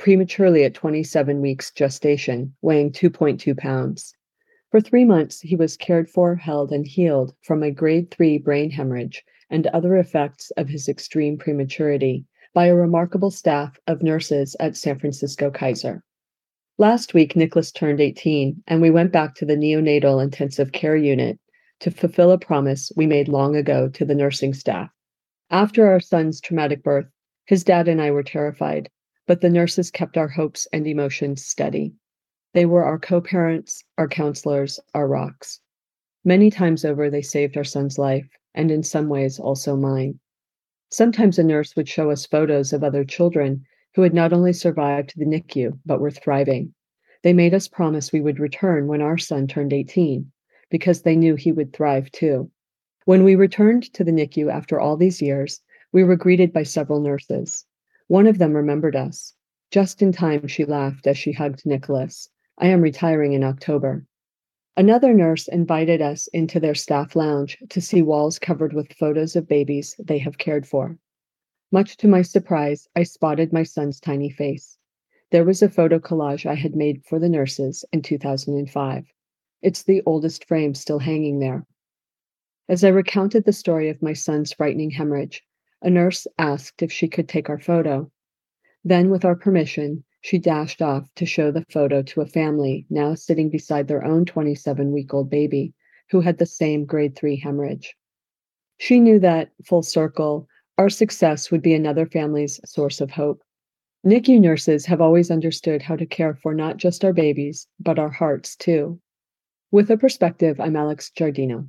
prematurely at 27 weeks gestation, weighing 2.2 pounds. For three months, he was cared for, held, and healed from a grade 3 brain hemorrhage and other effects of his extreme prematurity by a remarkable staff of nurses at San Francisco Kaiser. Last week, Nicholas turned 18, and we went back to the neonatal intensive care unit to fulfill a promise we made long ago to the nursing staff. After our son's traumatic birth, his dad and I were terrified, but the nurses kept our hopes and emotions steady. They were our co parents, our counselors, our rocks. Many times over, they saved our son's life, and in some ways also mine. Sometimes a nurse would show us photos of other children who had not only survived the NICU, but were thriving. They made us promise we would return when our son turned 18, because they knew he would thrive too. When we returned to the NICU after all these years, we were greeted by several nurses. One of them remembered us. Just in time, she laughed as she hugged Nicholas. I am retiring in October. Another nurse invited us into their staff lounge to see walls covered with photos of babies they have cared for. Much to my surprise, I spotted my son's tiny face. There was a photo collage I had made for the nurses in 2005. It's the oldest frame still hanging there. As I recounted the story of my son's frightening hemorrhage, a nurse asked if she could take our photo. Then, with our permission, she dashed off to show the photo to a family now sitting beside their own 27 week old baby who had the same grade 3 hemorrhage. She knew that, full circle, our success would be another family's source of hope. NICU nurses have always understood how to care for not just our babies, but our hearts too. With a perspective, I'm Alex Giardino.